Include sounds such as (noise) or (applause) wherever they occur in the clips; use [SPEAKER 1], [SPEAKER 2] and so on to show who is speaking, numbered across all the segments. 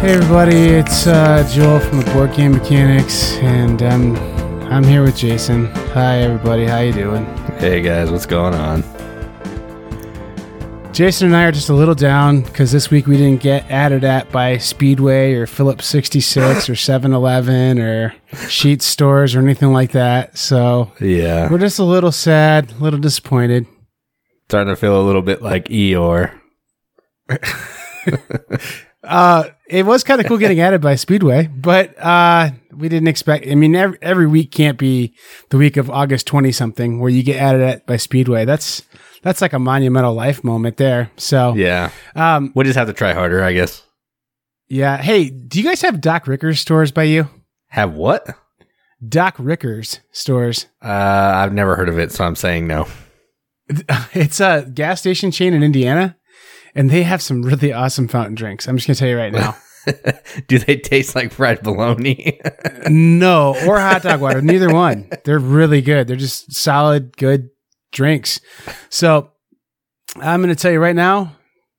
[SPEAKER 1] Hey everybody, it's uh, Joel from the Board Game Mechanics, and um, I'm here with Jason. Hi everybody, how you doing?
[SPEAKER 2] Hey guys, what's going on?
[SPEAKER 1] Jason and I are just a little down because this week we didn't get added at by Speedway or Phillips 66 or 7-Eleven or Sheetz Stores or anything like that. So
[SPEAKER 2] Yeah,
[SPEAKER 1] we're just a little sad, a little disappointed.
[SPEAKER 2] starting to feel a little bit like Eeyore. (laughs)
[SPEAKER 1] Uh, it was kind of cool getting added by Speedway, but uh, we didn't expect. I mean, every, every week can't be the week of August twenty something where you get added at by Speedway. That's that's like a monumental life moment there. So
[SPEAKER 2] Yeah,
[SPEAKER 1] um,
[SPEAKER 2] we just have to try harder, I guess.
[SPEAKER 1] yeah. Hey, do you guys have Doc Rickers stores by you?
[SPEAKER 2] Have what?
[SPEAKER 1] Doc Rickers stores.
[SPEAKER 2] Uh, I've never heard of it, so I'm saying no. (laughs)
[SPEAKER 1] It's a gas station chain in Indiana, and they have some really awesome fountain drinks. I'm just gonna tell you right now. (laughs)
[SPEAKER 2] Do they taste like fried bologna?
[SPEAKER 1] No, or (laughs) hot dog water. Neither one. They're really good. They're just solid, good drinks. So I'm going to tell you right now,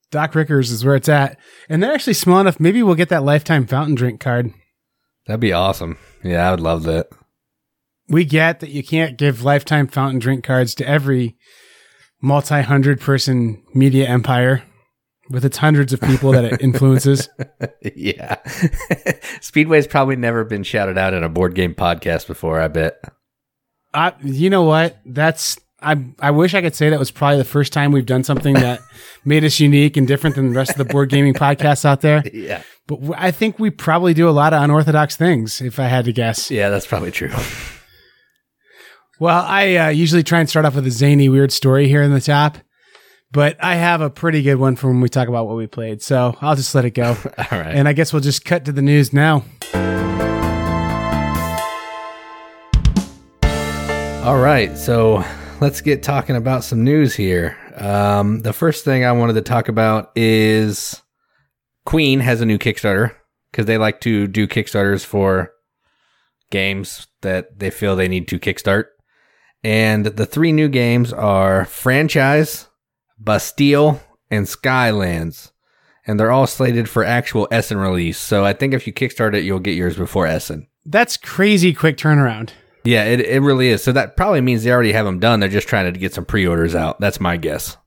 [SPEAKER 1] Doc Rickers is where it's at. And they're actually small enough. Maybe we'll get that lifetime fountain drink card.
[SPEAKER 2] That'd be awesome. Yeah, I would love that.
[SPEAKER 1] We get that you can't give lifetime fountain drink cards to every multi hundred person media empire with its hundreds of people that it influences. (laughs)
[SPEAKER 2] yeah, (laughs) Speedway's probably never been shouted out in a board game podcast before. I bet.
[SPEAKER 1] I, you know what? That's I. I wish I could say that was probably the first time we've done something that (laughs) made us unique and different than the rest of the board gaming podcasts out there.
[SPEAKER 2] Yeah,
[SPEAKER 1] But w- I think we probably do a lot of unorthodox things, if I had to guess.
[SPEAKER 2] yeah, that's probably true.
[SPEAKER 1] Well, I uh, usually try and start off with a zany, weird story here in the top, but I have a pretty good one for when we talk about what we played. So I'll just let it go. (laughs)
[SPEAKER 2] All right.
[SPEAKER 1] and I guess we'll just cut to the news now.
[SPEAKER 2] All right, so let's get talking about some news here. Um, the first thing I wanted to talk about is Queen has a new Kickstarter because they like to do Kickstarters for games that they feel they need to kickstart. And the three new games are Franchise, Bastille, and Skylands. And they're all slated for actual Essen release. So I think if you kickstart it, you'll get yours before Essen.
[SPEAKER 1] That's crazy quick turnaround.
[SPEAKER 2] Yeah, it, it really is. So that probably means they already have them done. They're just trying to get some pre orders out. That's my guess.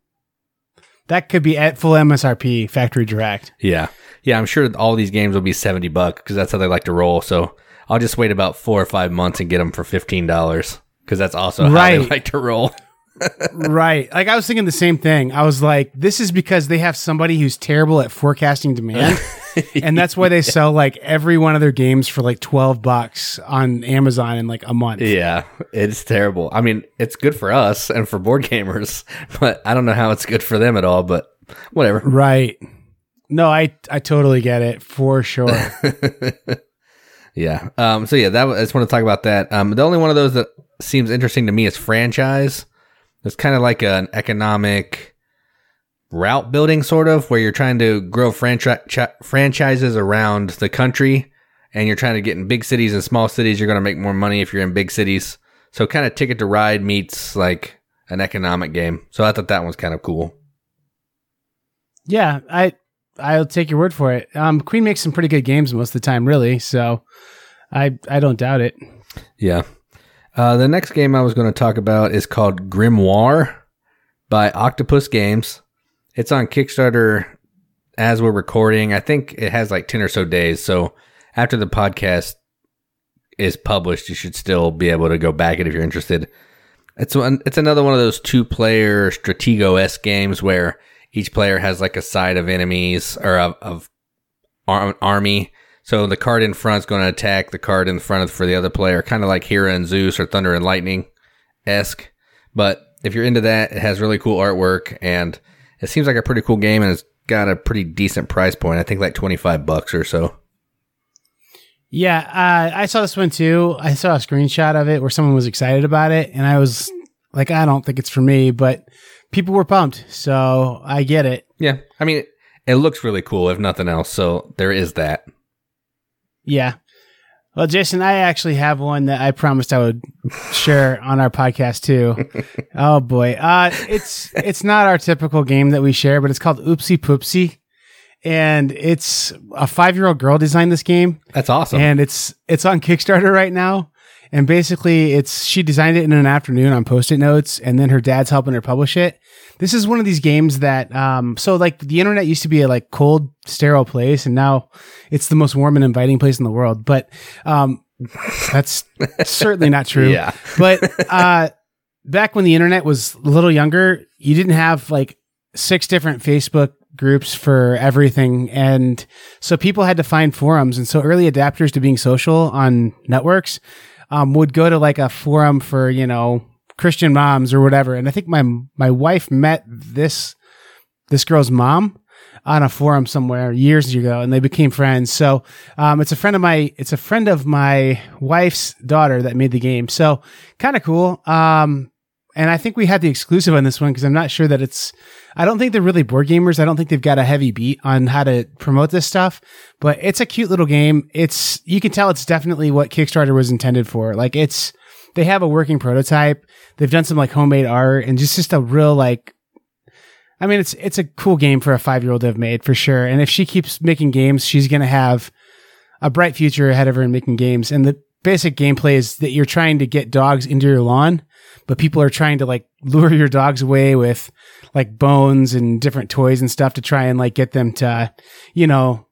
[SPEAKER 1] That could be at full MSRP, factory direct.
[SPEAKER 2] Yeah. Yeah, I'm sure all these games will be 70 bucks because that's how they like to roll. So I'll just wait about four or five months and get them for $15 because that's also how they (laughs) like to roll.
[SPEAKER 1] Right. Like I was thinking the same thing. I was like, this is because they have somebody who's terrible at forecasting demand. (laughs) and that's why they sell like every one of their games for like 12 bucks on Amazon in like a month.
[SPEAKER 2] Yeah, it's terrible. I mean, it's good for us and for board gamers, (laughs) but I don't know how it's good for them at all, but whatever.
[SPEAKER 1] Right. No, I I totally get it for sure. (laughs)
[SPEAKER 2] Yeah. Um, so yeah, that was, I just want to talk about that. Um, the only one of those that seems interesting to me is franchise. It's kind of like an economic route building, sort of, where you're trying to grow franchi- franchises around the country, and you're trying to get in big cities and small cities. You're going to make more money if you're in big cities. So kind of Ticket to Ride meets like an economic game. So I thought that one's kind of cool.
[SPEAKER 1] yeah, I I'll take your word for it. Um Queen makes some pretty good games most of the time, really. So I I don't doubt it.
[SPEAKER 2] Yeah. Uh, the next game I was going to talk about is called Grimoire by Octopus Games. It's on Kickstarter as we're recording. I think it has like 10 or so days. So after the podcast is published, you should still be able to go back it if you're interested. It's one, it's another one of those two player Stratego esque games where each player has like a side of enemies or of, of ar- army. So the card in front is going to attack the card in front of for the other player, kind of like Hera and Zeus or Thunder and Lightning esque. But if you're into that, it has really cool artwork and it seems like a pretty cool game and it's got a pretty decent price point. I think like 25 bucks or so.
[SPEAKER 1] Yeah, uh, I saw this one too. I saw a screenshot of it where someone was excited about it, and I was like, I don't think it's for me, but people were pumped, so I get it.
[SPEAKER 2] Yeah. I mean, it looks really cool if nothing else. So there is that.
[SPEAKER 1] Yeah. Well, Jason, I actually have one that I promised I would share on our podcast too. (laughs) oh boy, uh, it's it's not our typical game that we share, but it's called Oopsie Poopsie, and it's a five year old girl designed this game,
[SPEAKER 2] That's awesome.
[SPEAKER 1] and it's it's on Kickstarter right now. And basically, it's she designed it in an afternoon on post-it notes, and then her dad's helping her publish it. This is one of these games that, um, so like the internet used to be a like cold, sterile place, and now it's the most warm and inviting place in the world. But um, that's certainly not true. (laughs)
[SPEAKER 2] yeah.
[SPEAKER 1] But uh, back when the internet was a little younger, you didn't have like six different Facebook groups for everything. And so people had to find forums. And so early adapters to being social on networks um, would go to like a forum for, you know, Christian moms or whatever. And I think my my wife met this this girl's mom on a forum somewhere years ago and they became friends. So um, it's a friend of my it's a friend of my wife's daughter that made the game. So kind of cool. Um, and I think we had the exclusive on this one because I'm not sure that it's. I don't think they're really board gamers. I don't think they've got a heavy beat on how to promote this stuff. But it's a cute little game. It's you can tell it's definitely what Kickstarter was intended for. Like it's they have a working prototype. They've done some like homemade art and just just a real like. I mean, it's it's a cool game for a five year old to have made for sure. And if she keeps making games, she's gonna have a bright future ahead of her in making games. And the basic gameplay is that you're trying to get dogs into your lawn, but people are trying to like lure your dogs away with like bones and different toys and stuff to try and like get them to, you know,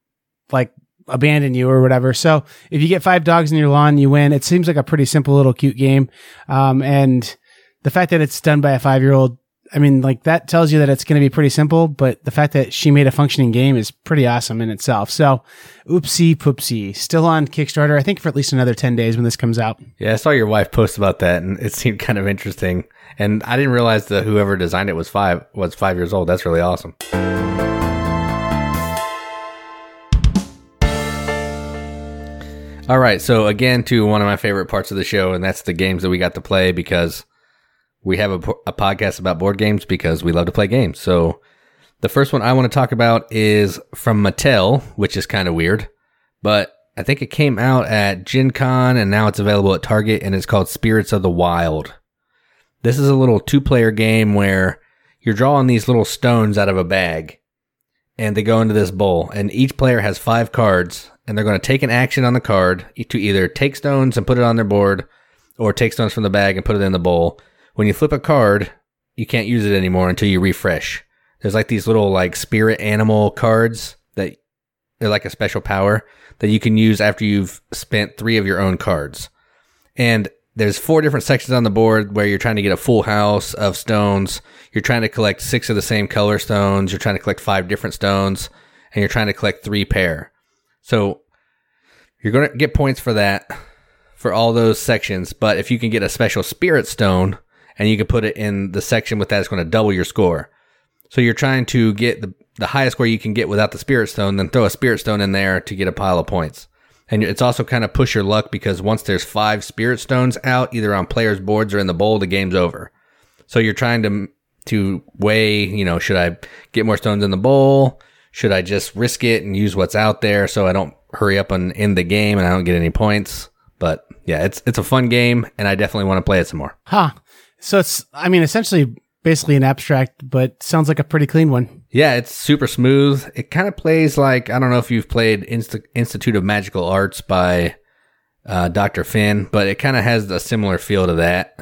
[SPEAKER 1] like abandon you or whatever. So if you get five dogs in your lawn, you win. It seems like a pretty simple little cute game. Um, and the fact that it's done by a five year old, I mean, like that tells you that it's going to be pretty simple, but the fact that she made a functioning game is pretty awesome in itself. So, oopsie poopsie, still on Kickstarter. I think for at least another 10 days when this comes out.
[SPEAKER 2] Yeah, I saw your wife post about that, and it (laughs) seemed kind of interesting. And I didn't realize that whoever designed it was five was five years old. That's really awesome. All right, so again to one of my favorite parts of the show, and that's the games that we got to play because we have a, a podcast about board games because we love to play games. So the first one I want to talk about is from Mattel, which is kind of weird, but I think it came out at Gen Con and now it's available at Target and it's called Spirits of the Wild. This is a little two player game where you're drawing these little stones out of a bag and they go into this bowl and each player has five cards and they're going to take an action on the card to either take stones and put it on their board or take stones from the bag and put it in the bowl. When you flip a card, you can't use it anymore until you refresh. There's like these little like spirit animal cards that they're like a special power that you can use after you've spent three of your own cards. And there's four different sections on the board where you're trying to get a full house of stones. You're trying to collect six of the same color stones. You're trying to collect five different stones and you're trying to collect three pair. So you're going to get points for that for all those sections. But if you can get a special spirit stone and you can put it in the section with that, it's going to double your score. So you're trying to get the, the highest score you can get without the spirit stone, then throw a spirit stone in there to get a pile of points. And it's also kind of push your luck because once there's five spirit stones out, either on players' boards or in the bowl, the game's over. So you're trying to to weigh, you know, should I get more stones in the bowl? Should I just risk it and use what's out there so I don't hurry up and end the game and I don't get any points? But yeah, it's it's a fun game and I definitely want to play it some more.
[SPEAKER 1] Huh. So it's, I mean, essentially basically an abstract, but sounds like a pretty clean one.
[SPEAKER 2] Yeah, it's super smooth. It kind of plays like I don't know if you've played Inst- Institute of Magical Arts by uh, Dr. Finn, but it kind of has a similar feel to that,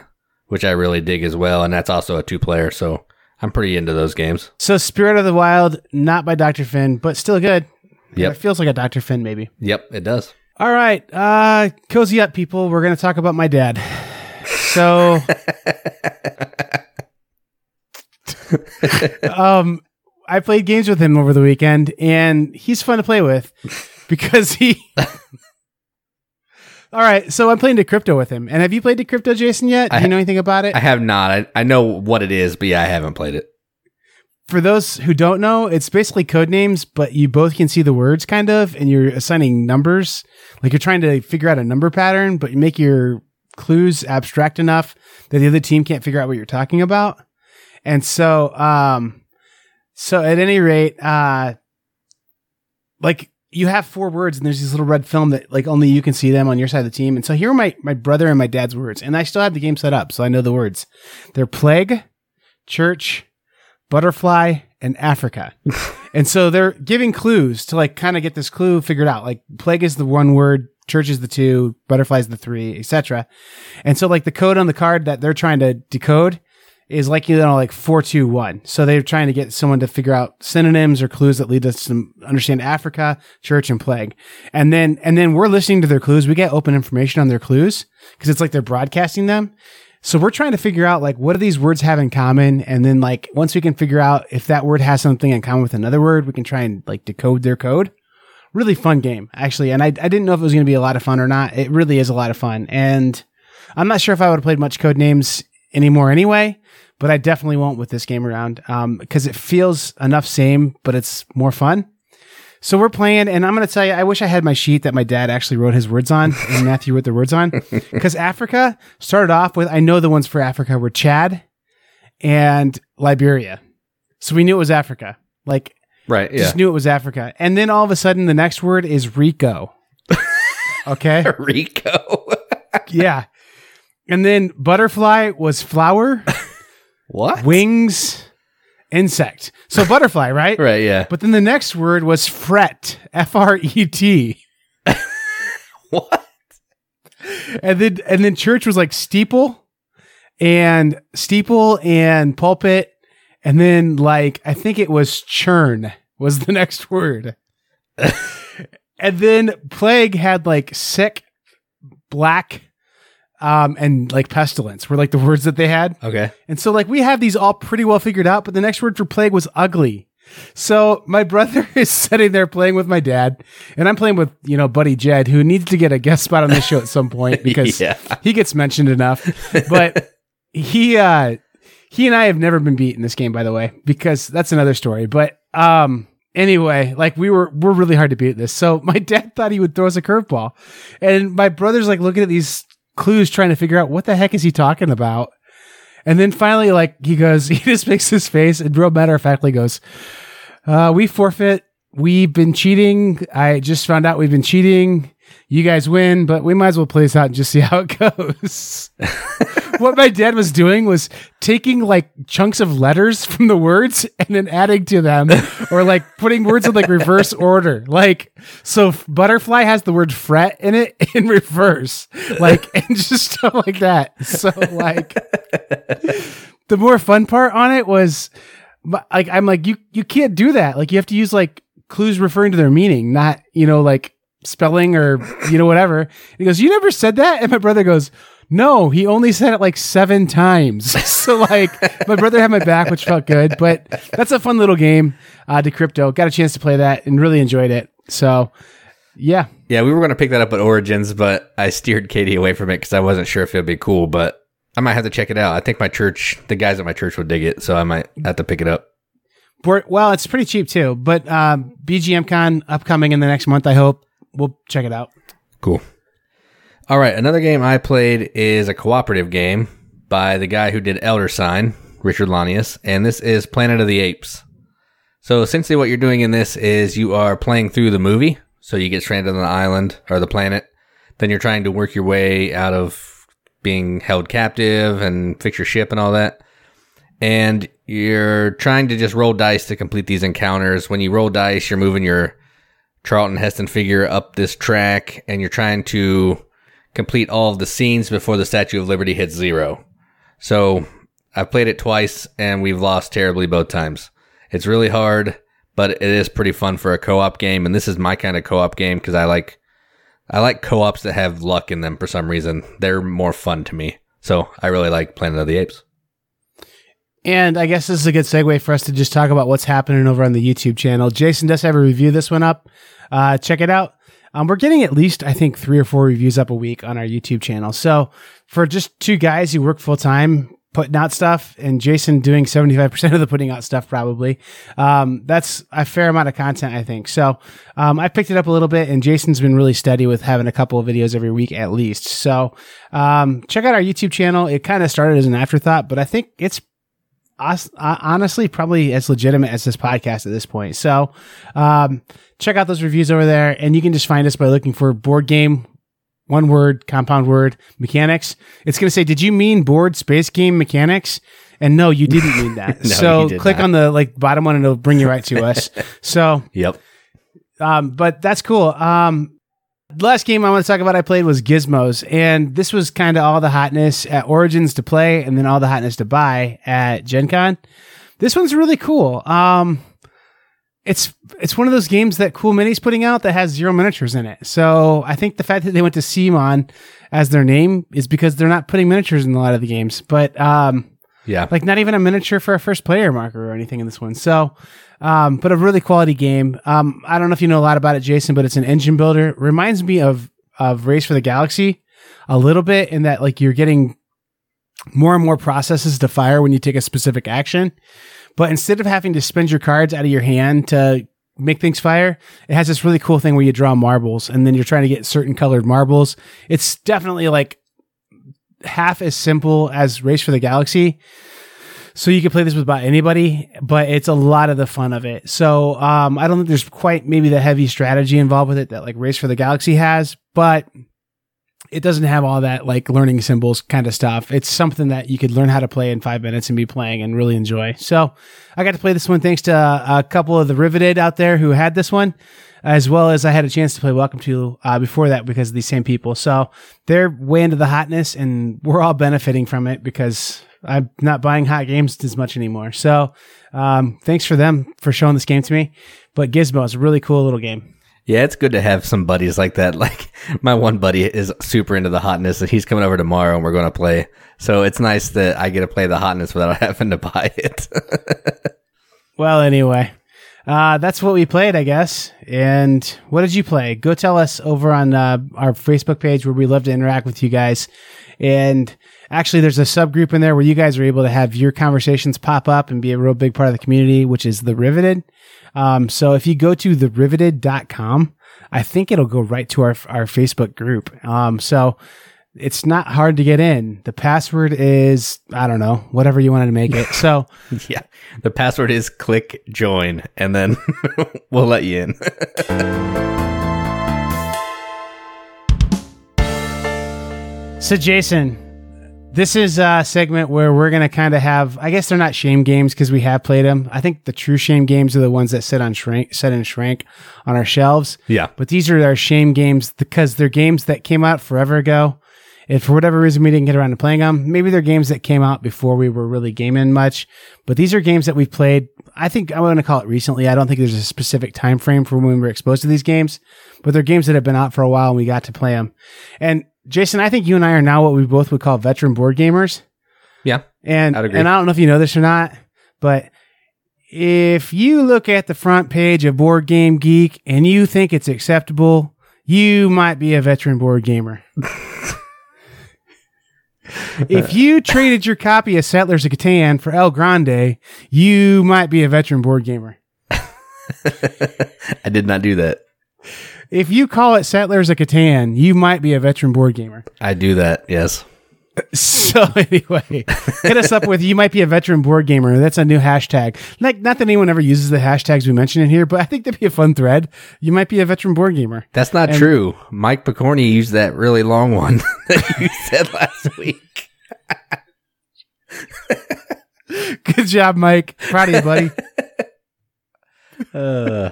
[SPEAKER 2] which I really dig as well. And that's also a two player, so I'm pretty into those games.
[SPEAKER 1] So Spirit of the Wild, not by Dr. Finn, but still good.
[SPEAKER 2] Yeah,
[SPEAKER 1] It feels like a Dr. Finn, maybe.
[SPEAKER 2] Yep, it does.
[SPEAKER 1] All right. Uh, cozy up, people. We're going to talk about my dad. So, um, I played games with him over the weekend, and he's fun to play with because he. (laughs) All right, so I'm playing Decrypto with him. And have you played Decrypto, Jason, yet? Do you know anything about it?
[SPEAKER 2] I have not. I, I know what it is, but yeah, I haven't played it.
[SPEAKER 1] For those who don't know, it's basically Codenames, but you both can see the words kind of, and you're assigning numbers. Like you're trying to figure out a number pattern, but you make your clues abstract enough that the other team can't figure out what you're talking about. And so, um, so at any rate, uh, like you have four words and there's this little red film that like only you can see them on your side of the team. And so here are my, my brother and my dad's words. And I still have the game set up. So I know the words. They're plague, church, butterfly, and Africa. (laughs) and so they're giving clues to like kind of get this clue figured out. Like plague is the one word, church is the two, butterflies the three, etc. And so like the code on the card that they're trying to decode is like you know like four two one. So they're trying to get someone to figure out synonyms or clues that lead us to understand Africa, church, and plague. And then and then we're listening to their clues. We get open information on their clues because it's like they're broadcasting them. So we're trying to figure out like what do these words have in common, and then like once we can figure out if that word has something in common with another word, we can try and like decode their code. Really fun game actually, and I I didn't know if it was going to be a lot of fun or not. It really is a lot of fun, and I'm not sure if I would have played much Codenames anymore anyway but I definitely won't with this game around because um, it feels enough same, but it's more fun. So we're playing, and I'm going to tell you, I wish I had my sheet that my dad actually wrote his words on, and Matthew wrote the words on, (laughs) because Africa started off with I know the ones for Africa were Chad and Liberia, so we knew it was Africa, like
[SPEAKER 2] right, yeah,
[SPEAKER 1] just knew it was Africa, and then all of a sudden the next word is Rico. (laughs) Okay,
[SPEAKER 2] Rico. (laughs)
[SPEAKER 1] yeah, and then butterfly was flower.
[SPEAKER 2] What?
[SPEAKER 1] Wings, insect. So butterfly, right? (laughs)
[SPEAKER 2] right, yeah.
[SPEAKER 1] But then the next word was fret, F R E T.
[SPEAKER 2] what?
[SPEAKER 1] And then and then church was like steeple and steeple and pulpit and then like I think it was churn was the (laughs) next word. and then plague had like sick, black, um, and like pestilence were like the words that they had.
[SPEAKER 2] Okay.
[SPEAKER 1] And so like we have these all pretty well figured out, but the next word for plague was ugly. So my (laughs) brother is sitting there playing with my dad, and I'm playing with you know buddy Jed, who needs to get a guest spot on this show at some point (laughs) because
[SPEAKER 2] Yeah.
[SPEAKER 1] he gets mentioned enough. But he uh he and I have never been beat in this game, by the way, because that's another story. But um anyway, like we were we're really hard to beat at this. So (laughs) my dad thought he would throw us a curveball. And my brother's like looking at these clues trying to figure out what the heck is he talking about. And then finally, like he goes, (laughs) he just makes his face and real matter of factly goes, uh, we forfeit. We've been cheating. I just found out we've been cheating. You guys win, but we might as well play this out and just see how it (laughs) goes. (laughs) what my dad was doing was taking like chunks of letters from the words and then adding to them (laughs) or like putting words in like reverse order. Like, so butterfly has the word fret in it in reverse, like, and just stuff like that. So, like, the more fun part on it was like, I'm like, you, you can't do that. Like, you have to use like clues referring to their meaning, not, you know, like spelling or, you know, whatever. he goes, You never said that? And my brother goes, no, he only said it like seven times. (laughs) so like my brother had my back, which felt good. But that's a fun little game. Uh, crypto, got a chance to play that and really enjoyed it. So yeah,
[SPEAKER 2] Yeah, we were going to pick that up at Origins, but I steered Katie away from it because I wasn't sure if it'd be cool. But I might have to check it out. I think my church, the guys at my church would dig it, so I might have to pick it up.
[SPEAKER 1] Well, it's pretty cheap too. But um, BGMCon upcoming in the next month. I hope we'll check it out.
[SPEAKER 2] Cool. All right, another game I played is a cooperative game by the guy who did Elder Sign, Richard Launius, and this is Planet of the Apes. So essentially, what you're doing in this is you are playing through the movie. So you get stranded on the island or the planet. Then you're trying to work your way out of being held captive and fix your ship and all that. And you're trying to just roll dice to complete these encounters. When you roll dice, you're moving your Charlton Heston figure up this track and you're trying to complete all of the scenes before the Statue of Liberty hits zero. So I've played it twice and we've lost terribly both times. It's really hard, but it is pretty fun for a co-op game. And this is my kind of co-op game because I like, I like co-ops that have luck in them for some reason. They're more fun to me. So I really like Planet of the Apes.
[SPEAKER 1] And I guess this is a good segue for us to just talk about what's happening over on the YouTube channel. Jason does have a review this one up. Uh, check it out. Um, we're getting at least, I think, three or four reviews up a week on our YouTube channel. So for just two guys who work full time putting out stuff and Jason doing 75% of the putting out stuff, probably, um, that's a fair amount of content, I think. So, um, I picked it up a little bit and Jason's been really steady with having a couple of videos every week at least. So, um, check out our YouTube channel. It kind of started as an afterthought, but I think it's honestly probably as legitimate as this podcast at this point. So, um, check out those reviews over there, and you can just find us by looking for board game one word, compound word, mechanics, it's going to say, "Did you mean board space game mechanics?" And no, you didn't mean that. (laughs)
[SPEAKER 2] No,
[SPEAKER 1] so click
[SPEAKER 2] not.
[SPEAKER 1] on the like bottom one, and it'll bring you right to us. (laughs) So,
[SPEAKER 2] Yep.
[SPEAKER 1] um, but that's cool. Um, last game I want to talk about I played was Gizmos, and this was kind of all the hotness at Origins to play, and then all the hotness to buy at Gen Con. This one's really cool. Um, it's it's one of those games that Cool Mini's putting out that has zero miniatures in it. So I think the fact that they went to CMON as their name is because they're not putting miniatures in a lot of the games. But um,
[SPEAKER 2] Yeah.
[SPEAKER 1] like not even a miniature for a first player marker or anything in this one. So, um, but a really quality game. Um, I don't know if you know a lot about it, Jason, but it's an engine builder. Reminds me of of Race for the Galaxy a little bit in that like you're getting more and more processes to fire when you take a specific action. But instead of having to spend your cards out of your hand to make things fire, it has this really cool thing where you draw marbles and then you're trying to get certain colored marbles. It's definitely like half as simple as Race for the Galaxy. So you can play this with about anybody, but it's a lot of the fun of it. So um, I don't think there's quite maybe the heavy strategy involved with it that like Race for the Galaxy has, but it doesn't have all that like learning symbols kind of stuff. It's something that you could learn how to play in five minutes and be playing and really enjoy. So I got to play this one thanks to uh, a couple of the Riveted out there who had this one, as well as I had a chance to play Welcome to uh, before that because of these same people. So they're way into the hotness and we're all benefiting from it because I'm not buying hot games as much anymore. So um, thanks for them for showing this game to me. But Gizmo is a really cool little game.
[SPEAKER 2] Yeah, it's good to have some buddies like that. (laughs) Like my one buddy is super into the hotness, and he's coming over tomorrow, and we're going to play. So it's nice that I get to play the hotness without (laughs) having to buy it. (laughs)
[SPEAKER 1] Well, anyway, uh, that's what we played, I guess. And what did you play? Go tell us over on uh, our Facebook page where we love to interact with you guys. And actually, there's a subgroup in there where you guys are able to have your conversations pop up and be a real big part of the community, which is the Riveted. Um, so if you go to theriveted.com, I think it'll go right to our our Facebook group. Um, so it's not hard to get in. The password is I don't know, whatever you wanted to make it. (laughs) So.
[SPEAKER 2] yeah, the password is click join, and then (laughs) we'll let you in. (laughs)
[SPEAKER 1] So, Jason, this is a segment where we're going to kind of have, I guess they're not shame games because we have played them. I think the true shame games are the ones that sit on shrink, set in shrank on our shelves.
[SPEAKER 2] yeah,
[SPEAKER 1] But these are our shame games because they're games that came out forever ago. And for whatever reason, we didn't get around to playing them. Maybe they're games that came out before we were really gaming much. But these are games that we've played. I think I want to call it recently. I don't think there's a specific time frame for when we were exposed to these games, but they're games that have been out for a while and we got to play them. And Jason, I think you and I are now what we both would call veteran board gamers.
[SPEAKER 2] yeah,
[SPEAKER 1] And
[SPEAKER 2] I'd agree.
[SPEAKER 1] and I don't know if you know this or not, but if you look at the front page of Board Game Geek and you think it's acceptable, you might be a veteran board gamer. (laughs) if uh, you traded your copy of Settlers of Catan for El Grande, you might be a veteran board gamer. (laughs)
[SPEAKER 2] I did not do that.
[SPEAKER 1] If you call it Settlers of Catan, you might be a veteran board gamer.
[SPEAKER 2] I do that. Yes. (laughs)
[SPEAKER 1] So anyway, hit us up with you might be a veteran board gamer. That's a new hashtag. Like not that anyone ever uses the hashtags we mention in here, but I think that'd be a fun thread. You might be a veteran board gamer.
[SPEAKER 2] That's not
[SPEAKER 1] And-
[SPEAKER 2] true. Mike Picorni used that really long one (laughs) that you (laughs) said last week.
[SPEAKER 1] Good job, Mike. Proud of you, buddy.
[SPEAKER 2] Uh,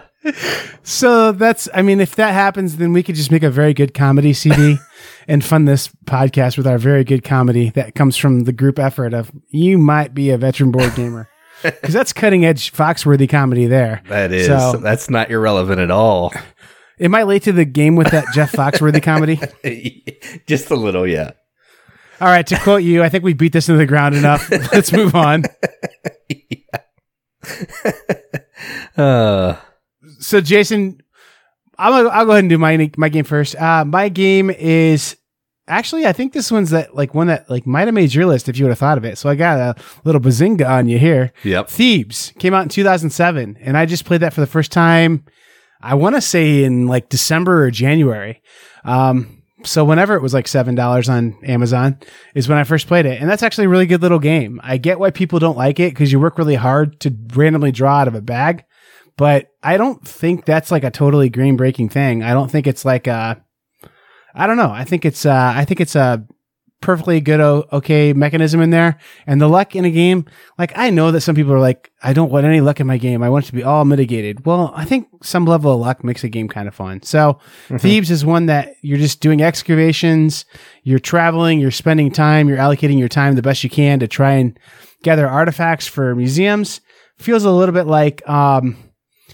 [SPEAKER 1] so that's I mean, if that happens, then we could just make a very good comedy CD (laughs) and fund this podcast with our very good comedy that comes from the group effort of you might be a veteran board gamer. (laughs) Because that's cutting edge Foxworthy comedy there.
[SPEAKER 2] that is.
[SPEAKER 1] So-
[SPEAKER 2] that's not irrelevant at all. (laughs)
[SPEAKER 1] It might late to the game with that Jeff Foxworthy comedy.
[SPEAKER 2] Just a little, yeah.
[SPEAKER 1] All right, to quote you, I think we beat this into the ground enough. Let's move on.
[SPEAKER 2] Uh,
[SPEAKER 1] So, Jason, I'm gonna, I'll go ahead and do my my game first. Uh, my game is actually, I think this one's that like one that like might have made your list if you would have thought of it. So I got a little bazinga on you here.
[SPEAKER 2] yep.
[SPEAKER 1] Thebes came out in 2007, and I just played that for the first time. I want to say in like December or January. Um, so whenever it was like seven dollars on Amazon is when I first played it, and that's actually a really good little game. I get why people don't like it because you work really hard to randomly draw out of a bag, but I don't think that's like a totally game breaking thing. I don't think it's like a I don't know. I think it's uh, I think it's a perfectly good o- okay mechanism in there. And the luck in a game, like I know that some people are like, I don't want any luck in my game. I want it to be all mitigated. Well, I think some level of luck makes a game kind of fun. So Thebes is one that you're just doing excavations, you're traveling, you're spending time, you're allocating your time the best you can to try and gather artifacts for museums. Feels a little bit like um,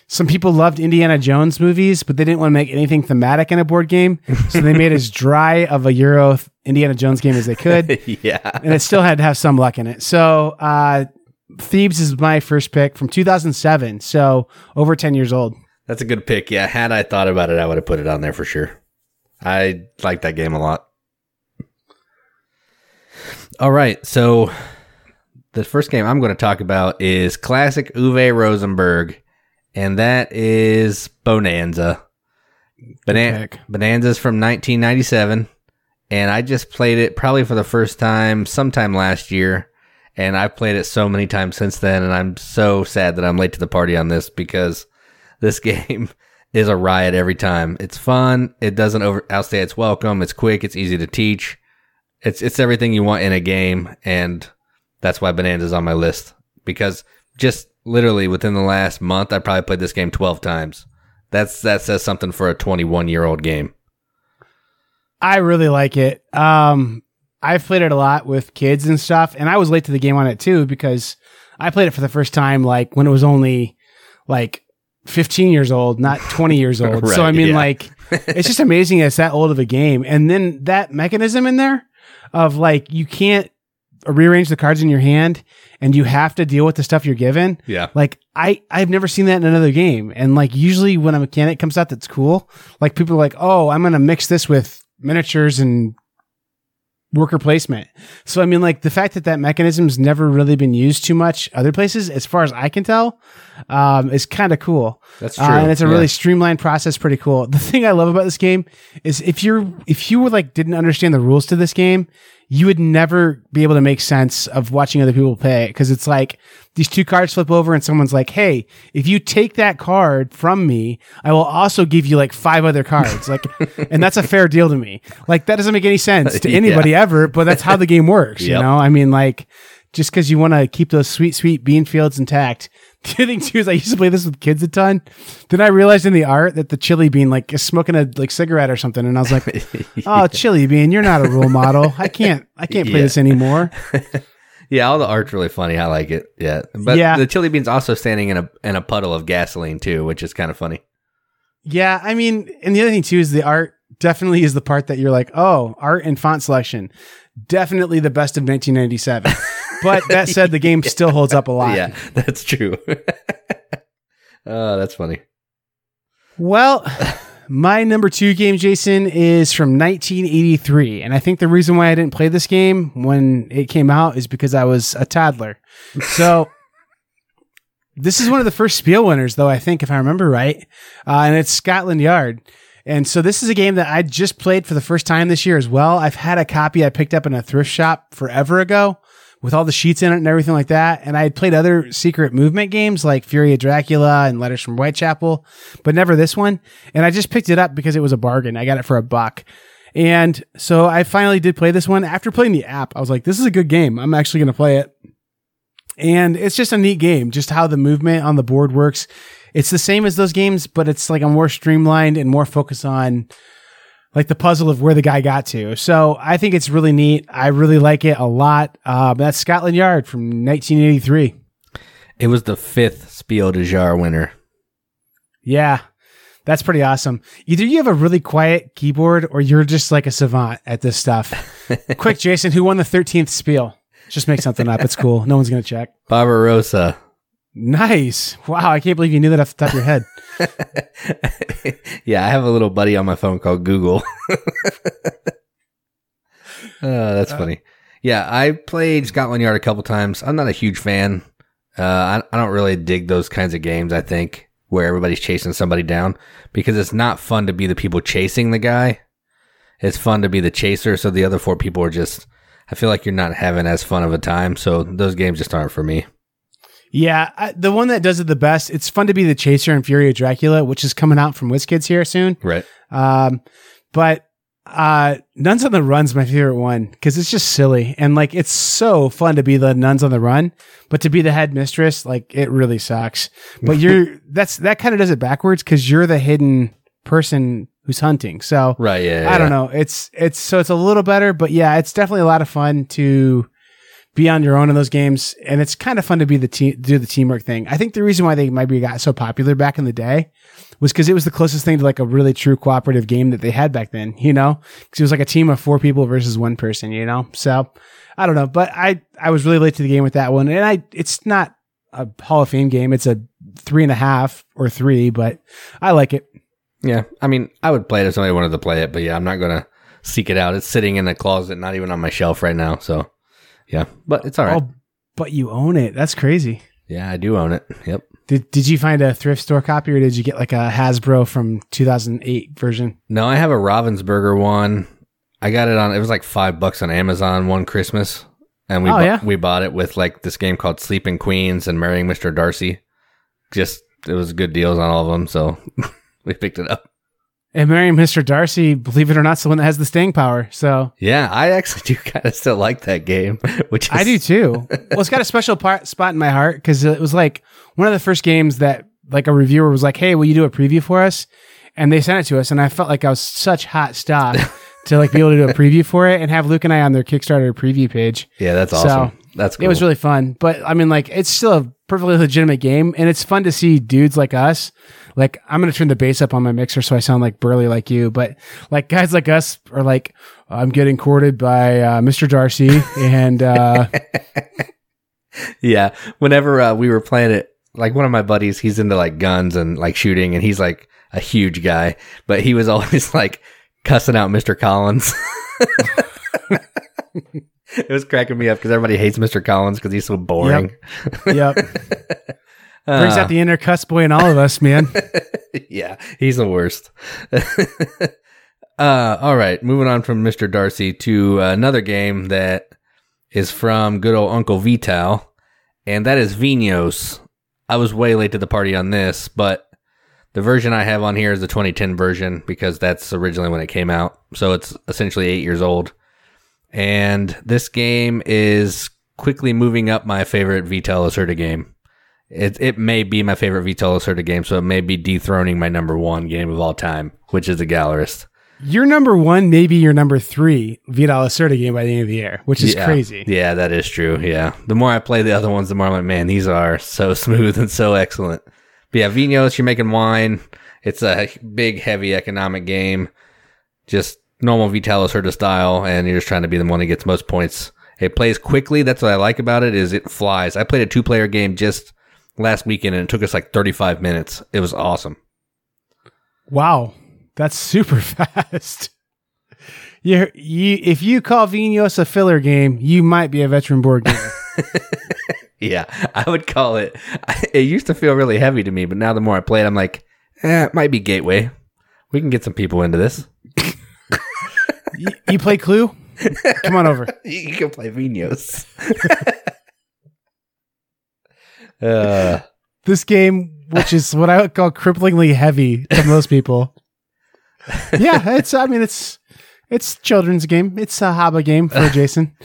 [SPEAKER 1] some people loved Indiana Jones movies, but they didn't want to make anything thematic in a board game, so they made as dry of a Euro Indiana Jones game as they could, (laughs)
[SPEAKER 2] yeah.
[SPEAKER 1] and it still had to have some luck in it. So, uh, Thebes is my first pick from 2007, so over 10 years old.
[SPEAKER 2] That's a good pick. Yeah, had I thought about it, I would have put it on there for sure. I like that game a lot. All right, so the first game I'm going to talk about is classic Uwe Rosenberg, and that is Bonanza. Bonan-
[SPEAKER 1] pick.
[SPEAKER 2] Bonanza's from 1997, and I just played it probably for the first time sometime last year, and I've played it so many times since then, and I'm so sad that I'm late to the party on this because this (laughs) game is a riot every time. It's fun. It doesn't over outstay its welcome. It's quick. It's easy to teach. It's it's everything you want in a game, and that's why Bonanza's on my list because just literally within the last month, I probably played this game twelve times. That's that says something for a twenty one year old game.
[SPEAKER 1] I really like it. Um, I've played it a lot with kids and stuff, and I was late to the game on it too because I played it for the first time like when it was only like 15 years old, not 20 years (laughs) old. so I mean,
[SPEAKER 2] yeah.
[SPEAKER 1] like, (laughs) it's just amazing it's that old of a game, and then that mechanism in there of like you can't rearrange the cards in your hand, and you have to deal with the stuff you're given.
[SPEAKER 2] Yeah.
[SPEAKER 1] Like I, I've never seen that in another game. And like usually when a mechanic comes out that's cool, like people are like, oh, I'm gonna mix this with miniatures and worker placement. So I mean, like the fact that that mechanism's never really been used too much other places, as far as I can tell, um, is kind of cool.
[SPEAKER 2] That's
[SPEAKER 1] Uh,
[SPEAKER 2] true.
[SPEAKER 1] and it's a
[SPEAKER 2] Yeah.
[SPEAKER 1] really streamlined process, pretty cool. The thing I love about this game is if you're if you were like didn't understand the rules to this game, you would never be able to make sense of watching other people play it because it's like these two cards flip over and someone's like, "Hey, if you take that card from me, I will also give you like five other cards." Like, (laughs) and that's a fair deal to me. Like that doesn't make any sense to (laughs)
[SPEAKER 2] Yeah.
[SPEAKER 1] anybody ever, but that's how the game works. You know, I mean, like just because you want to keep those sweet, sweet bean fields intact. The (laughs) other thing too is I used to play this with kids a ton. Then I realized in the art that the chili bean like is smoking a like cigarette or something, and I was like, (laughs) "Oh, chili bean, you're not a role model. I can't, I can't play
[SPEAKER 2] Yeah.
[SPEAKER 1] this anymore." (laughs)
[SPEAKER 2] Yeah, all the art's really funny. I like it. Yeah, but
[SPEAKER 1] Yeah.
[SPEAKER 2] the chili bean's also standing in a in a puddle of gasoline too, which is kind of funny.
[SPEAKER 1] Yeah, I mean, and the other thing too is the art definitely is the part that you're like, "Oh, art and font selection, definitely the best of 1997." But that said, the game (laughs) still holds up a lot.
[SPEAKER 2] Yeah, that's true. (laughs) oh, that's funny.
[SPEAKER 1] Well, my number two game, Jason, is from 1983. And I think the reason why I didn't play this game when it came out is because I was a toddler. So this is one of the first Spiel winners, though, I think, if I remember right. Uh, and it's Scotland Yard. And so this is a game that I just played for the first time this year as well. I've had a copy I picked up in a thrift shop forever ago with all the sheets in it and everything like that. And I had played other secret movement games like Fury of Dracula and Letters from Whitechapel, but never this one. And I just picked it up because it was a bargain. I got it for a buck. And so I finally did play this one. After playing the app, I was like, this is a good game. I'm actually going to play it. And it's just a neat game, just how the movement on the board works. It's the same as those games, but it's like a more streamlined and more focus on like the puzzle of where the guy got to. So I think it's really neat. I really like it a lot. Um, that's Scotland Yard from 1983.
[SPEAKER 2] It was the fifth Spiel des Jahres winner.
[SPEAKER 1] Yeah, that's pretty awesome. Either you have a really quiet keyboard or you're just like a savant at this stuff. (laughs) Quick, Jason, who won the 13th spiel? Just make something up. It's cool. No one's going to check.
[SPEAKER 2] Barbarossa.
[SPEAKER 1] Nice. Wow. I can't believe you knew that off the top of your head. (laughs)
[SPEAKER 2] yeah, I have a little buddy on my phone called Google. (laughs) uh, that's funny. Yeah, I played Scotland Yard a couple times. I'm not a huge fan. Uh, I, I don't really dig those kinds of games. I think where everybody's chasing somebody down because it's not fun to be the people chasing the guy. It's fun to be the chaser. So the other four people are just. I feel like you're not having as fun of a time. So those games just aren't for me.
[SPEAKER 1] Yeah, I, the one that does it the best. It's fun to be the chaser in Fury of Dracula, which is coming out from WizKids here soon.
[SPEAKER 2] Right.
[SPEAKER 1] Um, but Uh, Nuns on the Run's my favorite one because it's just silly and like it's so fun to be the nuns on the run, but to be the headmistress, like it really sucks. But you're (laughs) that's that kind of does it backwards because you're the hidden person who's hunting. So
[SPEAKER 2] Right. Yeah.
[SPEAKER 1] I don't know. It's it's so it's a little better, but yeah, it's definitely a lot of fun to be on your own in those games, and it's kind of fun to be the team do the teamwork thing. I think the reason why they maybe got so popular back in the day was because it was the closest thing to like a really true cooperative game that they had back then. You know, because it was like a team of four people versus one person. You know, so I don't know, but I I was really late to the game with that one, and I it's not a Hall of Fame game. It's a three and a half or three, but I like it.
[SPEAKER 2] Yeah. I mean, I would play it if somebody wanted to play it, but yeah, I'm not gonna seek it out. It's sitting in the closet, not even on my shelf right now. So, yeah, but it's all right.
[SPEAKER 1] Oh, but you own it. That's crazy.
[SPEAKER 2] Yeah, I do own it. Yep.
[SPEAKER 1] Did Did you find a thrift store copy, or did you get like a Hasbro from 2008 version?
[SPEAKER 2] No, I have a Ravensburger one. I got it on. It was like five bucks on Amazon one Christmas, and we
[SPEAKER 1] Oh,
[SPEAKER 2] bu-
[SPEAKER 1] yeah?
[SPEAKER 2] we bought it with like this game called Sleeping Queens and Marrying Mr. Darcy. Just it was good deals on all of them, so (laughs) we picked it up.
[SPEAKER 1] And marrying Mr. Darcy, believe it or not, is the one that has the staying power. So
[SPEAKER 2] Yeah, I actually do (laughs) kind of still like that game, (laughs) which is,
[SPEAKER 1] I do too. well, it's got a special part, spot in my heart because it was like one of the first games that like a reviewer was like, "Hey, will you do a preview for us?" And they sent it to us, and I felt like I was such hot stuff (laughs) to like be able to do a preview for it and have Luke and I on their Kickstarter preview page.
[SPEAKER 2] Yeah, that's
[SPEAKER 1] So,
[SPEAKER 2] awesome. that's cool.
[SPEAKER 1] It was really fun, but I mean, like, it's still a perfectly legitimate game, and it's fun to see dudes like us. Like, I'm gonna turn the bass up on my mixer so I sound like burly like you, but like guys like us are like, I'm getting courted by uh, Mr. Darcy, and uh, (laughs)
[SPEAKER 2] yeah. Whenever uh, we were playing it, like one of my buddies, he's into like guns and like shooting, and he's like a huge guy, but he was (laughs) always like cussing out Mr. Collins. (laughs) (laughs) it was cracking me up because everybody hates Mr. Collins because he's so boring.
[SPEAKER 1] yep, (laughs) brings
[SPEAKER 2] Uh,
[SPEAKER 1] out the inner cuss boy in all of us, man. (laughs)
[SPEAKER 2] yeah, he's the worst. uh, all right, moving on from Mr. Darcy to another game that is from good old Uncle Vital, and that is Vinhos. I was way late to the party on this, but the version I have on here is the 2010 version because that's originally when it came out. So it's essentially eight years old. And this game is quickly moving up my favorite Vital Lacerda game. It it may be my favorite Vital Lacerda game, so it may be dethroning my number one game of all time, which is the Gallerist.
[SPEAKER 1] Your number one, maybe your number three Vital Lacerda game by the end of the year, which is
[SPEAKER 2] Yeah.
[SPEAKER 1] crazy.
[SPEAKER 2] Yeah, that is true. Yeah. The more I play the other ones, the more I'm like, man, these are so (laughs) smooth and so excellent. But yeah, Vinhos, you're making wine. It's a big, heavy economic game. Just normal Vital Lacerda style, and you're just trying to be the one that gets most points. It plays quickly. That's what I like about it, is it flies. I played a two player game just last weekend and it took us like 35 minutes. It was awesome.
[SPEAKER 1] Wow, that's super (laughs) fast. You, you, if you call Vinhos a filler game, you might be a veteran board (laughs) gamer.
[SPEAKER 2] Yeah, I would call it. (laughs) It used to feel really heavy to me, but now the more I play it, I'm like, eh, it might be Gateway. We can get some people into this.
[SPEAKER 1] You, you play Clue? Come on over. (laughs)
[SPEAKER 2] You can play Vinhos. (laughs) uh,
[SPEAKER 1] This game, which is what I would call cripplingly heavy to most people. (laughs) Yeah, it's. I mean, it's it's children's game. It's a hobby game for Jason.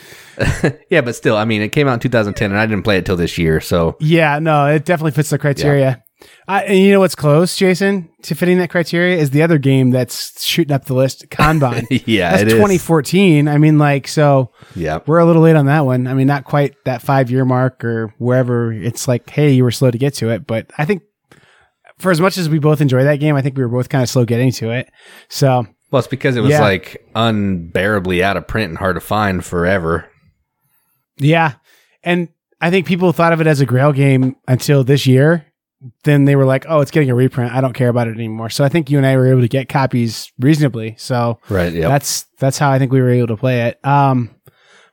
[SPEAKER 2] yeah, but still, I mean, it came out in 2010, and I didn't play it till this year. So
[SPEAKER 1] Yeah, no, it definitely fits the criteria. I, and you know what's close, Jason, to fitting that criteria is the other game that's shooting up the list, Kanban. (laughs)
[SPEAKER 2] yeah,
[SPEAKER 1] That's
[SPEAKER 2] it is.
[SPEAKER 1] 2014. I mean, like, so
[SPEAKER 2] Yeah,
[SPEAKER 1] we're a little late on that one. I mean, not quite that five year mark or wherever it's like, hey, you were slow to get to it. But I think for as much as we both enjoy that game, I think we were both kind of slow getting to it. So
[SPEAKER 2] well, it's because it was
[SPEAKER 1] Yeah.
[SPEAKER 2] like unbearably out of print and hard to find forever.
[SPEAKER 1] yeah. And I think people thought of it as a grail game until this year. Then they were like, oh, it's getting a reprint. I don't care about it anymore. So I think you and I were able to get copies reasonably. So
[SPEAKER 2] Right. Yeah.
[SPEAKER 1] That's that's how I think we were able to play it. Um,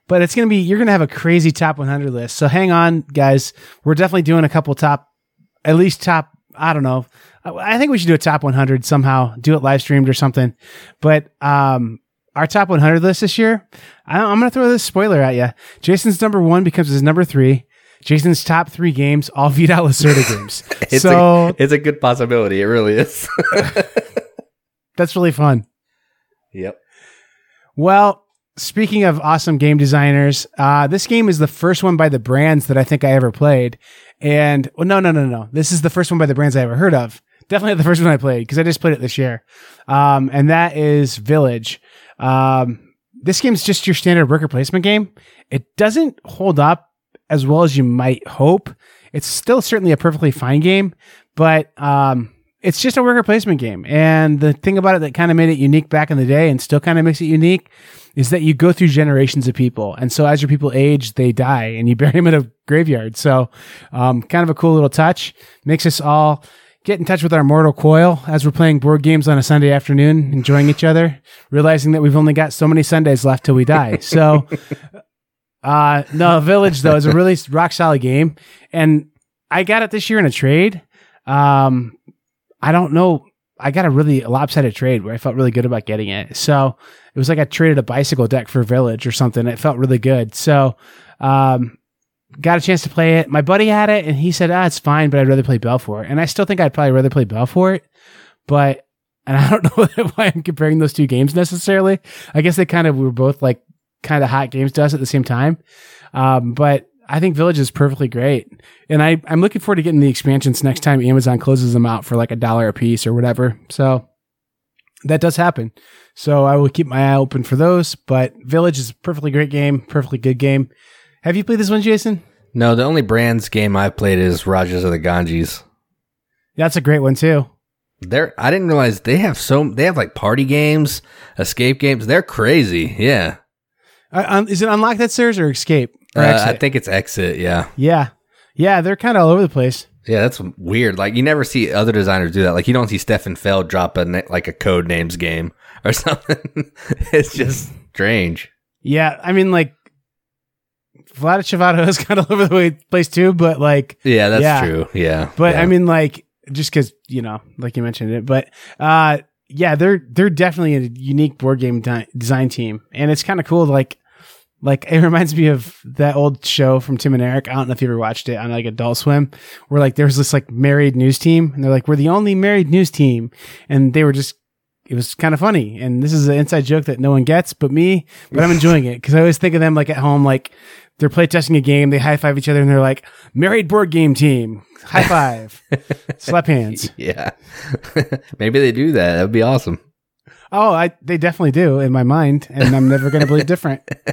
[SPEAKER 1] but it's gonna be you're gonna have a crazy top 100 list. So hang on, guys. We're definitely doing a couple top, at least top. I don't know. I I think we should do a top 100 somehow. Do it live streamed or something. But um, our top 100 list this year, I, I'm gonna throw this spoiler at you. Jason's number one becomes his number three. Jason's top three games, all (laughs) Vital Lacerda games. (laughs)
[SPEAKER 2] It's
[SPEAKER 1] so
[SPEAKER 2] a, it's a good possibility. It really is. (laughs)
[SPEAKER 1] that's really fun.
[SPEAKER 2] yep.
[SPEAKER 1] Well, speaking of awesome game designers, uh, this game is the first one by the Brands that I think I ever played. And well, no, no, no, no. This is the first one by the Brands I ever heard of. Definitely the first one I played because I just played it this year. Um, and that is Village. Um, this game's just your standard worker placement game. It doesn't hold up as well as you might hope. It's still certainly a perfectly fine game, but um, it's just a worker placement game. And the thing about it that kind of made it unique back in the day and still kind of makes it unique is that you go through generations of people. And so as your people age, they die and you (laughs) bury them in a graveyard. So um, kind of a cool little touch. Makes us all get in touch with our mortal coil as we're playing board games on a Sunday afternoon, enjoying each other, realizing that we've only got so many Sundays left till we die. So, (laughs) uh, no, (laughs) Village though is a really rock solid game, and I got it this year in a trade. Um, I don't know. I got a really lopsided trade where I felt really good about getting it. So it was like I traded a bicycle deck for Village or something. It felt really good. So, um, got a chance to play it. My buddy had it, and he said, "Ah, it's fine, but I'd rather play Belfort." And I still think I'd probably rather play Belfort, but and (laughs) I don't know (laughs) why I'm comparing those two games necessarily. I guess they kind of were both like kind of hot games to us at the same time. Um, but I think Village is perfectly great, and I I'm looking forward to getting the expansions next time Amazon closes them out for like a dollar a piece or whatever. So that does happen. So I will keep my eye open for those. But Village is a perfectly great game, perfectly good game. Have you played this one, Jason?
[SPEAKER 2] No, the only Brands game I've played is Rajas of the Ganges.
[SPEAKER 1] That's a great one too.
[SPEAKER 2] They're I didn't realize they have so they have like party games, escape games. They're crazy. Yeah.
[SPEAKER 1] Uh, is it Unlock That Stairs or Escape? Or
[SPEAKER 2] Uh? I think it's Exit. Yeah.
[SPEAKER 1] yeah. Yeah, they're kind of all over the place.
[SPEAKER 2] Yeah, that's weird. Like you never see other designers do that. Like you don't see Stefan Feld drop a na- like a Codenames game or (laughs) something. it's just strange.
[SPEAKER 1] Yeah, I mean, like, Vlaada Chvátil (laughs) is kind of all over the way place too, but like,
[SPEAKER 2] Yeah, that's
[SPEAKER 1] Yeah.
[SPEAKER 2] true. Yeah,
[SPEAKER 1] but
[SPEAKER 2] yeah.
[SPEAKER 1] I mean, like, just because you know, like you mentioned it, but uh, yeah, they're they're definitely a unique board game di- design team, and it's kind of cool. Like, like it reminds me of that old show from Tim and Eric. I don't know if you ever watched it on like Adult Swim, where like there was this like married news team, and they're like, we're the only married news team, and they were just. It was kind of funny, and this is an inside joke that no one gets but me. But I'm enjoying it because I always think of them like at home, like they're playtesting a game, they high five each other, and they're like, "Married board game team, high five, (laughs) slap hands."
[SPEAKER 2] yeah. (laughs) Maybe they do that. That would be awesome.
[SPEAKER 1] Oh, I they definitely do in my mind, and I'm never going to believe different. (laughs)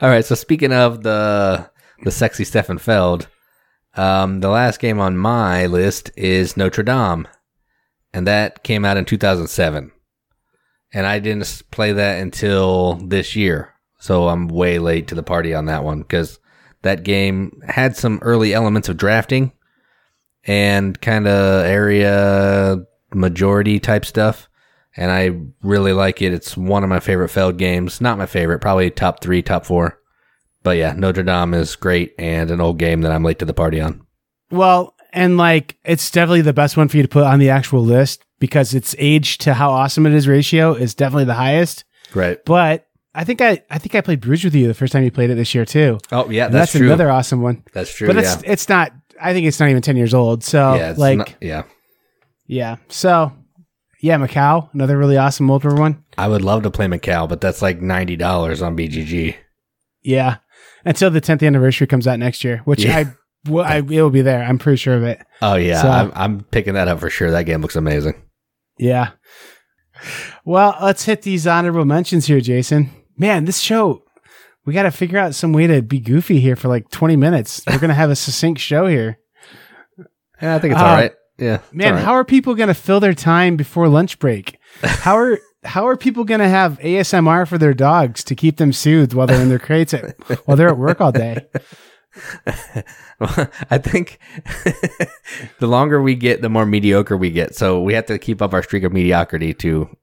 [SPEAKER 2] All right. So speaking of the the sexy Stefan Feld, um, the last game on my list is Notre Dame, and that came out in 2007, and I didn't play that until this year. So I'm way late to the party on that one because that game had some early elements of drafting and kind of area majority type stuff. And I really like it. It's one of my favorite Feld games. Not my favorite, probably top three, top four. But yeah, Notre Dame is great and an old game that I'm late to the party on.
[SPEAKER 1] Well, and like it's definitely the best one for you to put on the actual list because its age to how awesome it is ratio is definitely the highest.
[SPEAKER 2] Right.
[SPEAKER 1] But I think I I think I played Bruges with you the first time you played it this year too.
[SPEAKER 2] Oh yeah, that's,
[SPEAKER 1] that's another awesome one.
[SPEAKER 2] that's true.
[SPEAKER 1] but
[SPEAKER 2] yeah.
[SPEAKER 1] it's it's not. I think it's not even ten years old. So
[SPEAKER 2] yeah. It's
[SPEAKER 1] like
[SPEAKER 2] not- yeah.
[SPEAKER 1] Yeah. So yeah, Macau, another really awesome older one.
[SPEAKER 2] I would love to play Macau, but that's like ninety dollars on BGG.
[SPEAKER 1] Yeah, until the 10th anniversary comes out next year, which
[SPEAKER 2] Yeah.
[SPEAKER 1] I, well, I it will be there. I'm pretty sure of it.
[SPEAKER 2] Oh yeah,
[SPEAKER 1] So-
[SPEAKER 2] I'm, I'm picking that up for sure. That game looks amazing.
[SPEAKER 1] Yeah. Well, let's hit these honorable mentions here, Jason. Man, this show, we got to figure out some way to be goofy here for like 20 minutes. We're going to have a succinct show here.
[SPEAKER 2] Yeah, I think it's
[SPEAKER 1] Uh,
[SPEAKER 2] all right. Yeah,
[SPEAKER 1] Man,
[SPEAKER 2] right.
[SPEAKER 1] how are people going to fill their time before lunch break? How are (laughs) how are people going to have ASMR for their dogs to keep them soothed while they're in their crates at, (laughs) while they're at work all day? (laughs)
[SPEAKER 2] well, I think the longer we get, the more mediocre we get. So we have to keep up our streak of mediocrity to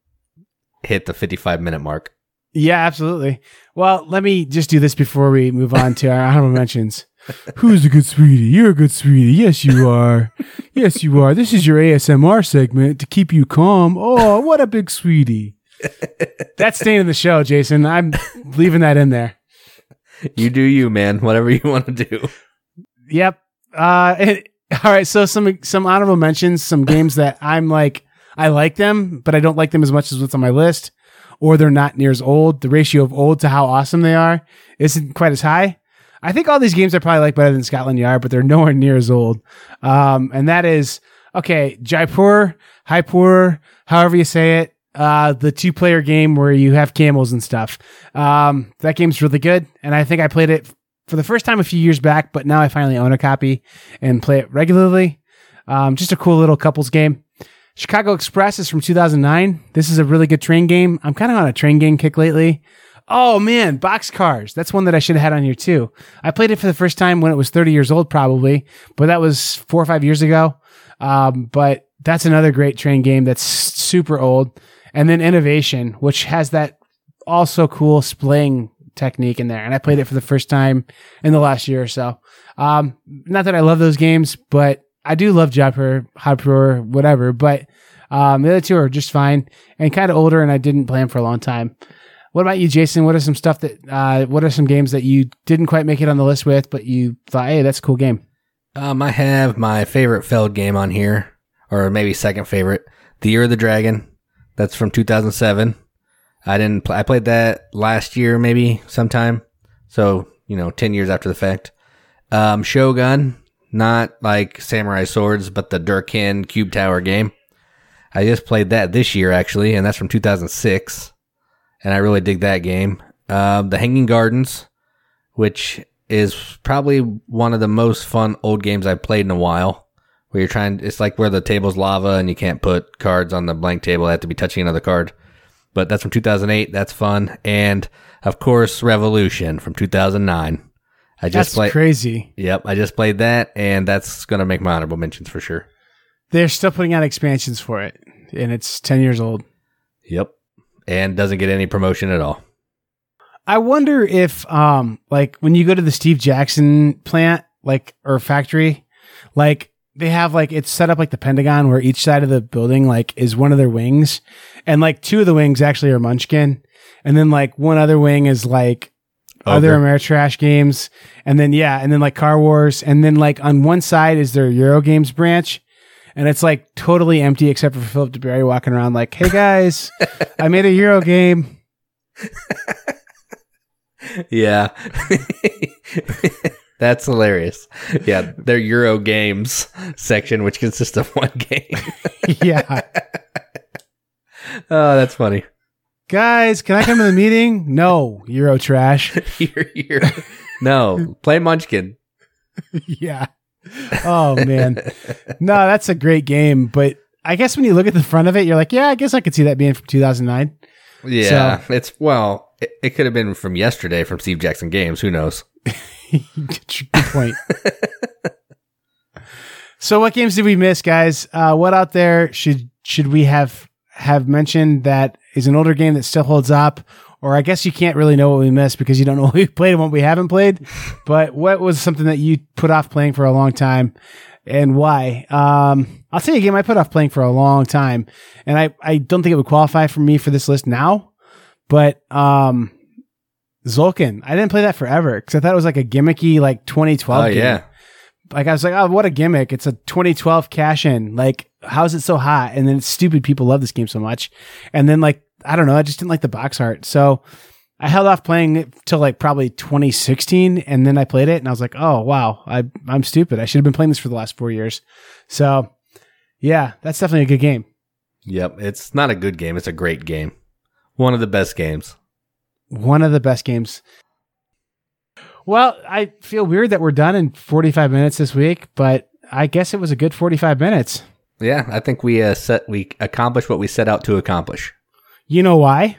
[SPEAKER 2] hit the 55 minute mark.
[SPEAKER 1] Yeah, absolutely. Well, let me just do this before we move on to our honorable mentions. Who's a good sweetie? You're a good sweetie. Yes, you are. Yes, you are. This is your ASMR segment to keep you calm. Oh, what a big sweetie. That's staying in the show, Jason. I'm leaving that in there.
[SPEAKER 2] You do you, man. Whatever you want to do.
[SPEAKER 1] Yep. Uh, and- all right. So some some honorable mentions, some games that I'm like I like them, but I don't like them as much as what's on my list. or they're not near as old. The ratio of old to how awesome they are isn't quite as high. I think all these games I probably like better than Scotland Yard, but they're nowhere near as old. Um, and that is okay. Jaipur, Haipur, however you say it. Uh, the two player game where you have camels and stuff. Um, that game's really good. And I think I played it for the first time a few years back, but now I finally own a copy and play it regularly. Um, just a cool little couples game. Chicago Express is from 2009. This is a really good train game. I'm kind of on a train game kick lately. Oh man, Boxcars. That's one that I should have had on here too. I played it for the first time when it was 30 years old, probably, but that was four or five years ago. Um, but that's another great train game that's super old. And then Innovation, which has that also cool splaying technique in there. And I played it for the first time in the last year or so. Um, not that I love those games, but I do love Jaipur, Haipur, whatever. But um, the other two are just fine and kind of older, and I didn't play them for a long time. What about you, Jason? What are some stuff that, uh, what are some games that you didn't quite make it on the list with, but you thought, hey, that's a cool game?
[SPEAKER 2] Um, I have my favorite Feld game on here, or maybe second favorite, The Year of the Dragon. That's from 2007. I didn't. I played that last year, maybe sometime. So you know, ten years after the fact. Um, Shogun, not like Samurai Swords, but the Dirk Henn Cube Tower game. I just played that this year actually, and that's from 2006, and I really dig that game. Um, the Hanging Gardens, which is probably one of the most fun old games I've played in a while. Where you're trying, it's like where the table's lava and you can't put cards on the blank table; they have to be touching another card but that's from 2008. That's fun. And of course, Revolution from 2009. I just
[SPEAKER 1] That's
[SPEAKER 2] played.
[SPEAKER 1] crazy.
[SPEAKER 2] Yep, I just played that, and that's gonna make my honorable mentions for sure.
[SPEAKER 1] They're still putting out expansions for it, and it's 10 years old.
[SPEAKER 2] Yep, and doesn't get any promotion at all.
[SPEAKER 1] I wonder if, um, like when you go to the Steve Jackson plant, like, or factory, like they have like, it's set up like the Pentagon where each side of the building, like, is one of their wings. And like two of the wings actually are Munchkin. And then like one other wing is like other
[SPEAKER 2] Ogre.
[SPEAKER 1] Ameritrash games. And then, yeah. And then like Car Wars. And then like on one side is their Euro Games branch. And it's like totally empty except for Philip duBarry walking around like, hey guys, I made a Euro game. (laughs)
[SPEAKER 2] Yeah, (laughs) that's hilarious. Yeah, their Euro Games section, which consists of one game. (laughs)
[SPEAKER 1] yeah.
[SPEAKER 2] oh, that's funny.
[SPEAKER 1] Guys, can I come to the meeting? No, Euro trash.
[SPEAKER 2] Euro, Euro. No, play Munchkin.
[SPEAKER 1] yeah. Oh man. (laughs) No, that's a great game, but I guess when you look at the front of it, you're like, yeah, I guess I could see that being from 2009.
[SPEAKER 2] Yeah, it's well, it, it could have been from yesterday from Steve Jackson Games. Who knows? (laughs)
[SPEAKER 1] Good point. so, what games did we miss, guys? Uh, what out there should should we have have mentioned that is an older game that still holds up? Or I guess you can't really know what we missed because you don't know (laughs) what we played and what we haven't played. (laughs) But what was something that you put off playing for a long time and why? Um, I'll tell you a game I put off playing for a long time, and I, I don't think it would qualify for me for this list now, but um, Tzolk'in. I didn't play that forever because I thought it was like a gimmicky like 2012
[SPEAKER 2] Oh
[SPEAKER 1] game.
[SPEAKER 2] yeah,
[SPEAKER 1] Like I was like, oh, what a gimmick! It's a 2012 cash in. Like, how's it so hot? And then it's stupid people love this game so much. And then like I don't know, I just didn't like the box art, so I held off playing it till like probably 2016, and then I played it, and I was like, oh wow, I I'm stupid. I should have been playing this for the last four years. So yeah, that's definitely a good game.
[SPEAKER 2] yep. It's not a good game. It's a great game. One of the best games.
[SPEAKER 1] One of the best games. Well, I feel weird that we're done in 45 minutes this week, but I guess it was a good 45 minutes.
[SPEAKER 2] Yeah, I think we uh, set we accomplished what we set out to accomplish.
[SPEAKER 1] You know why?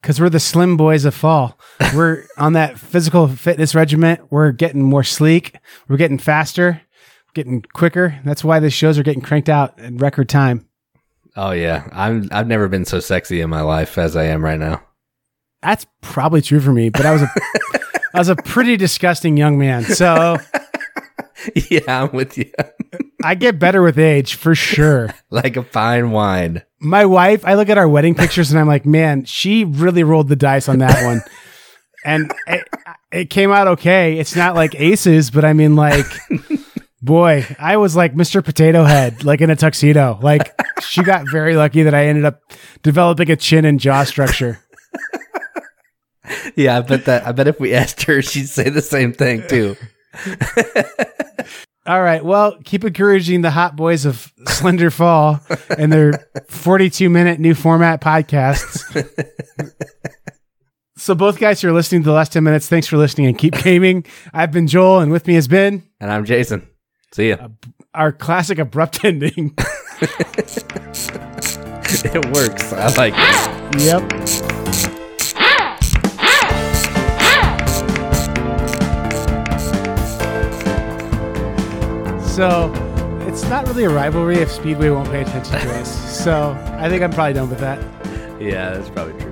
[SPEAKER 1] Because we're the slim boys of fall. We're (laughs) on that physical fitness regiment. We're getting more sleek. We're getting faster, getting quicker. That's why the shows are getting cranked out in record time.
[SPEAKER 2] Oh yeah, I'm I've never been so sexy in my life as I am right now.
[SPEAKER 1] That's probably true for me, but I was a (laughs) I was a pretty disgusting young man. So (laughs)
[SPEAKER 2] yeah, I'm with you.
[SPEAKER 1] I get better with age for sure. (laughs)
[SPEAKER 2] like a fine wine.
[SPEAKER 1] My wife, I look at our wedding pictures and I'm like, man, she really rolled the dice on that one. And it, it came out okay. It's not like aces, but I mean, like, Boy, I was like Mr. Potato Head, like in a tuxedo. Like she got very lucky that I ended up developing a chin and jaw structure.
[SPEAKER 2] Yeah, I bet that. I bet if we asked her, she'd say the same thing too. (laughs)
[SPEAKER 1] All right. Well, keep encouraging the hot boys of Slender Fall and their 42 minute new format podcasts. (laughs) so, both guys who are listening to the last 10 minutes, thanks for listening and keep gaming. I've been Joel, and with me has been
[SPEAKER 2] And I'm Jason. See ya.
[SPEAKER 1] our classic abrupt (laughs) ending. (laughs)
[SPEAKER 2] It works. I like it.
[SPEAKER 1] yep. So, it's not really a rivalry if Speedway won't pay attention to us. (laughs) So, I think I'm probably done with that.
[SPEAKER 2] Yeah, that's probably true.